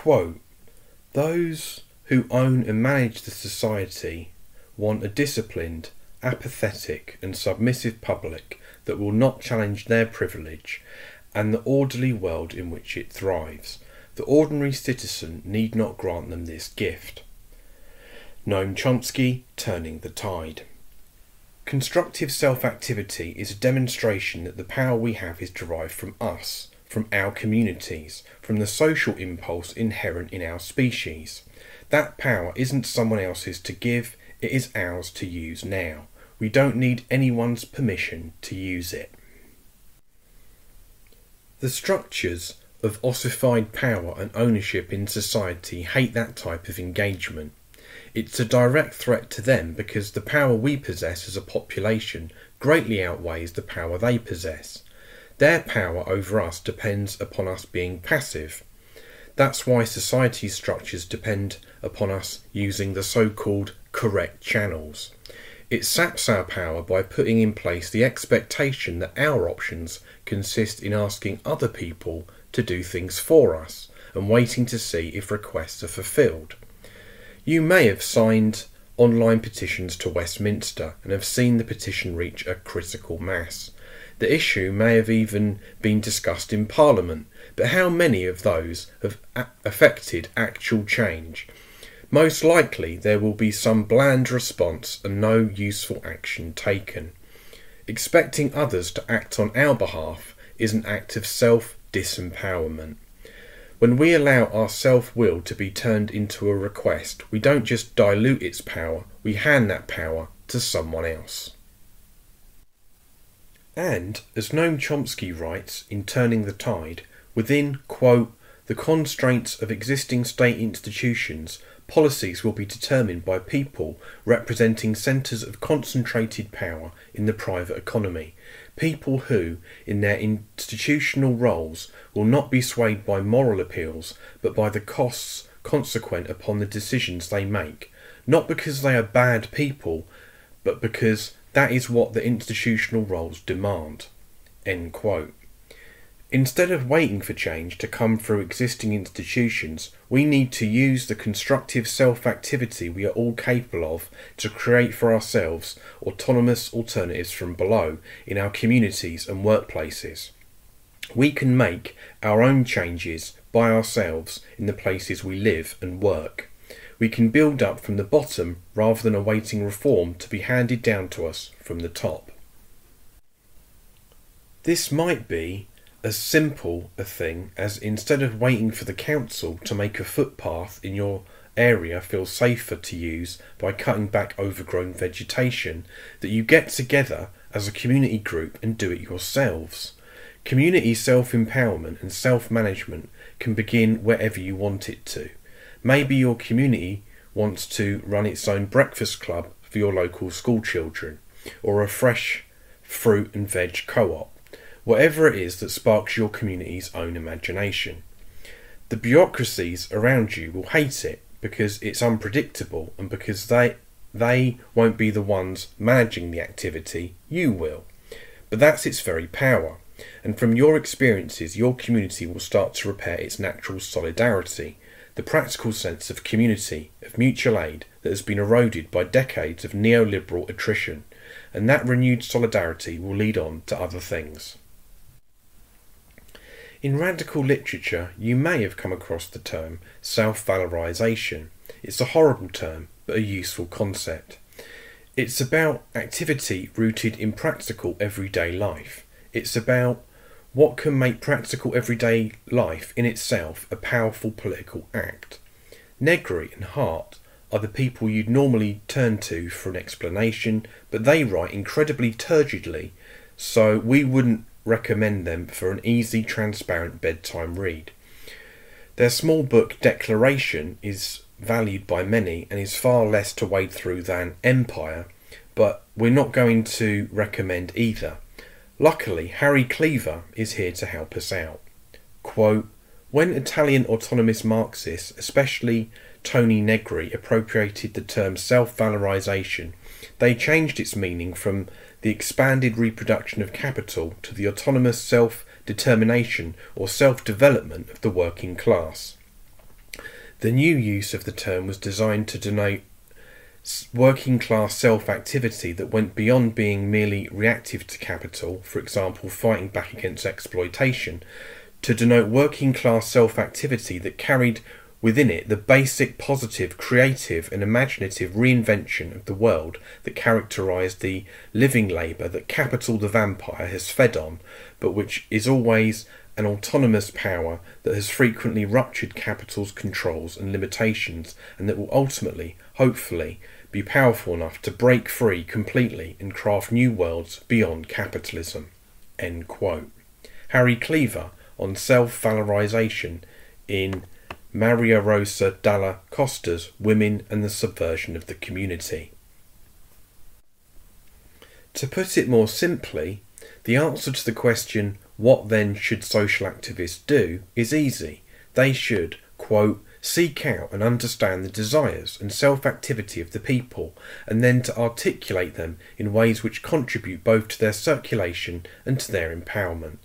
Quote, Those who own and manage the society want a disciplined, apathetic, and submissive public that will not challenge their privilege and the orderly world in which it thrives. The ordinary citizen need not grant them this gift. Noam Chomsky, Turning the Tide. Constructive self activity is a demonstration that the power we have is derived from us, from our communities, from the social impulse inherent in our species. That power isn't someone else's to give, it is ours to use now. We don't need anyone's permission to use it. The structures of ossified power and ownership in society hate that type of engagement. It's a direct threat to them because the power we possess as a population greatly outweighs the power they possess. Their power over us depends upon us being passive. That's why society structures depend upon us using the so called correct channels. It saps our power by putting in place the expectation that our options consist in asking other people to do things for us and waiting to see if requests are fulfilled. You may have signed online petitions to Westminster and have seen the petition reach a critical mass. The issue may have even been discussed in Parliament, but how many of those have affected actual change? Most likely there will be some bland response and no useful action taken. Expecting others to act on our behalf is an act of self disempowerment. When we allow our self will to be turned into a request, we don't just dilute its power, we hand that power to someone else. And, as Noam Chomsky writes in Turning the Tide, within, quote, the constraints of existing state institutions, policies will be determined by people representing centres of concentrated power in the private economy, people who, in their institutional roles, will not be swayed by moral appeals, but by the costs consequent upon the decisions they make, not because they are bad people, but because that is what the institutional roles demand. Instead of waiting for change to come through existing institutions, we need to use the constructive self activity we are all capable of to create for ourselves autonomous alternatives from below in our communities and workplaces. We can make our own changes by ourselves in the places we live and work. We can build up from the bottom rather than awaiting reform to be handed down to us from the top. This might be as simple a thing as instead of waiting for the council to make a footpath in your area feel safer to use by cutting back overgrown vegetation, that you get together as a community group and do it yourselves. Community self empowerment and self management can begin wherever you want it to. Maybe your community wants to run its own breakfast club for your local school children, or a fresh fruit and veg co op whatever it is that sparks your community's own imagination. The bureaucracies around you will hate it because it's unpredictable and because they they won't be the ones managing the activity, you will. But that's its very power. And from your experiences, your community will start to repair its natural solidarity, the practical sense of community, of mutual aid that has been eroded by decades of neoliberal attrition. And that renewed solidarity will lead on to other things. In radical literature, you may have come across the term self valorization. It's a horrible term, but a useful concept. It's about activity rooted in practical everyday life. It's about what can make practical everyday life in itself a powerful political act. Negri and Hardt are the people you'd normally turn to for an explanation, but they write incredibly turgidly, so we wouldn't recommend them for an easy, transparent bedtime read. Their small book Declaration is valued by many and is far less to wade through than Empire, but we're not going to recommend either. Luckily, Harry Cleaver is here to help us out. Quote, when Italian autonomous Marxists, especially Toni Negri, appropriated the term self valorization, they changed its meaning from the expanded reproduction of capital to the autonomous self determination or self development of the working class. The new use of the term was designed to denote working class self activity that went beyond being merely reactive to capital, for example, fighting back against exploitation, to denote working class self activity that carried within it the basic positive, creative, and imaginative reinvention of the world that characterised the living labour that capital the vampire has fed on, but which is always an autonomous power that has frequently ruptured capital's controls and limitations and that will ultimately, hopefully, be powerful enough to break free completely and craft new worlds beyond capitalism. Harry Cleaver on self valorization in Maria Rosa Dalla Costa's Women and the Subversion of the Community. To put it more simply, the answer to the question, what then should social activists do, is easy. They should, quote, seek out and understand the desires and self activity of the people, and then to articulate them in ways which contribute both to their circulation and to their empowerment.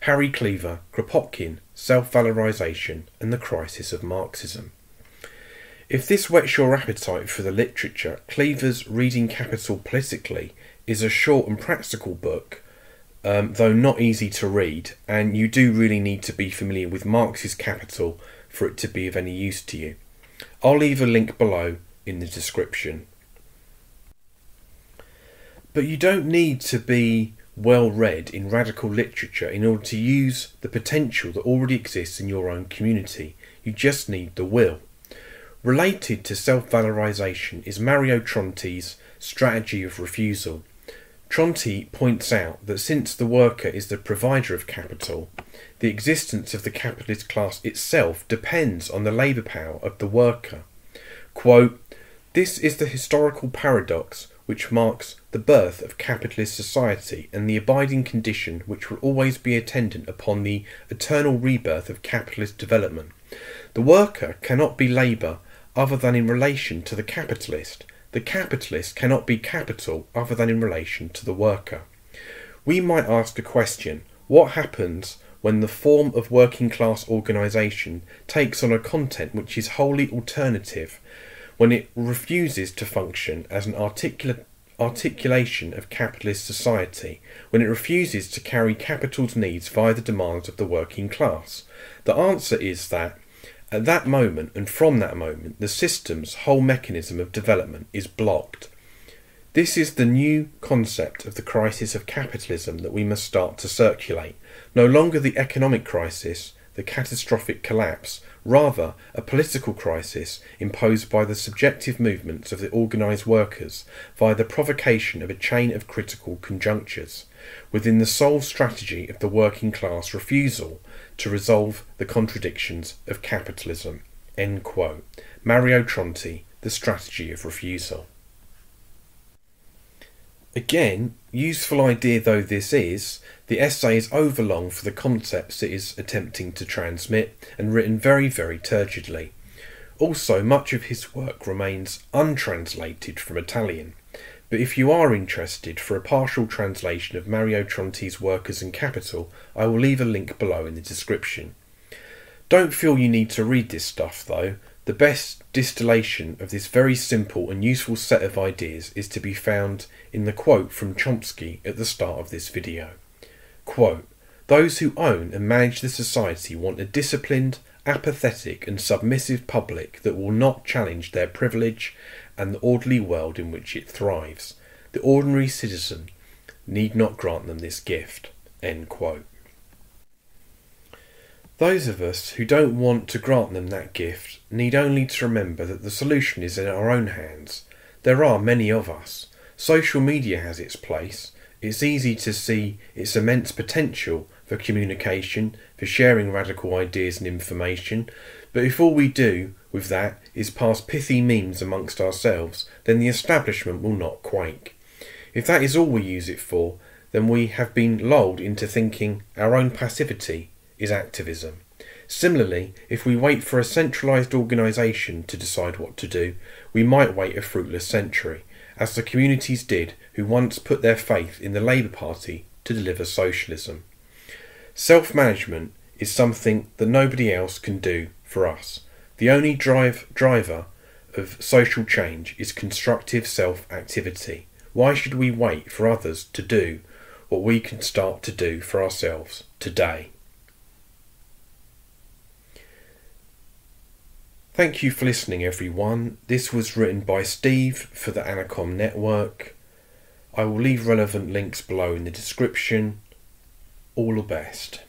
Harry Cleaver, Kropotkin, Self Valorization, and the Crisis of Marxism. If this whets your appetite for the literature, Cleaver's Reading Capital Politically is a short and practical book, um, though not easy to read, and you do really need to be familiar with Marx's Capital for it to be of any use to you. I'll leave a link below in the description. But you don't need to be well read in radical literature in order to use the potential that already exists in your own community. You just need the will. Related to self valorization is Mario Tronti's strategy of refusal. Tronti points out that since the worker is the provider of capital, the existence of the capitalist class itself depends on the labour power of the worker. Quote, this is the historical paradox which marks the birth of capitalist society and the abiding condition which will always be attendant upon the eternal rebirth of capitalist development. The worker cannot be labour other than in relation to the capitalist. The capitalist cannot be capital other than in relation to the worker. We might ask a question what happens when the form of working class organisation takes on a content which is wholly alternative when it refuses to function as an articulate articulation of capitalist society, when it refuses to carry capital's needs via the demands of the working class? The answer is that at that moment and from that moment, the system's whole mechanism of development is blocked. This is the new concept of the crisis of capitalism that we must start to circulate. No longer the economic crisis, the catastrophic collapse, rather a political crisis imposed by the subjective movements of the organised workers via the provocation of a chain of critical conjunctures, within the sole strategy of the working class refusal to resolve the contradictions of capitalism. Mario Tronti, The Strategy of Refusal. Again, useful idea though this is, the essay is overlong for the concepts it is attempting to transmit and written very, very turgidly. Also, much of his work remains untranslated from Italian, but if you are interested for a partial translation of Mario Tronti's Workers and Capital, I will leave a link below in the description. Don't feel you need to read this stuff though, the best distillation of this very simple and useful set of ideas is to be found in the quote from Chomsky at the start of this video. Quote, Those who own and manage the society want a disciplined, apathetic, and submissive public that will not challenge their privilege and the orderly world in which it thrives. The ordinary citizen need not grant them this gift. End quote. Those of us who don't want to grant them that gift need only to remember that the solution is in our own hands. There are many of us. Social media has its place. It's easy to see its immense potential for communication, for sharing radical ideas and information, but if all we do with that is pass pithy memes amongst ourselves, then the establishment will not quake. If that is all we use it for, then we have been lulled into thinking our own passivity is activism. Similarly, if we wait for a centralised organisation to decide what to do, we might wait a fruitless century, as the communities did who once put their faith in the Labour Party to deliver socialism. Self management is something that nobody else can do for us. The only drive driver of social change is constructive self activity. Why should we wait for others to do what we can start to do for ourselves today? Thank you for listening, everyone. This was written by Steve for the Anacom Network. I will leave relevant links below in the description. All the best.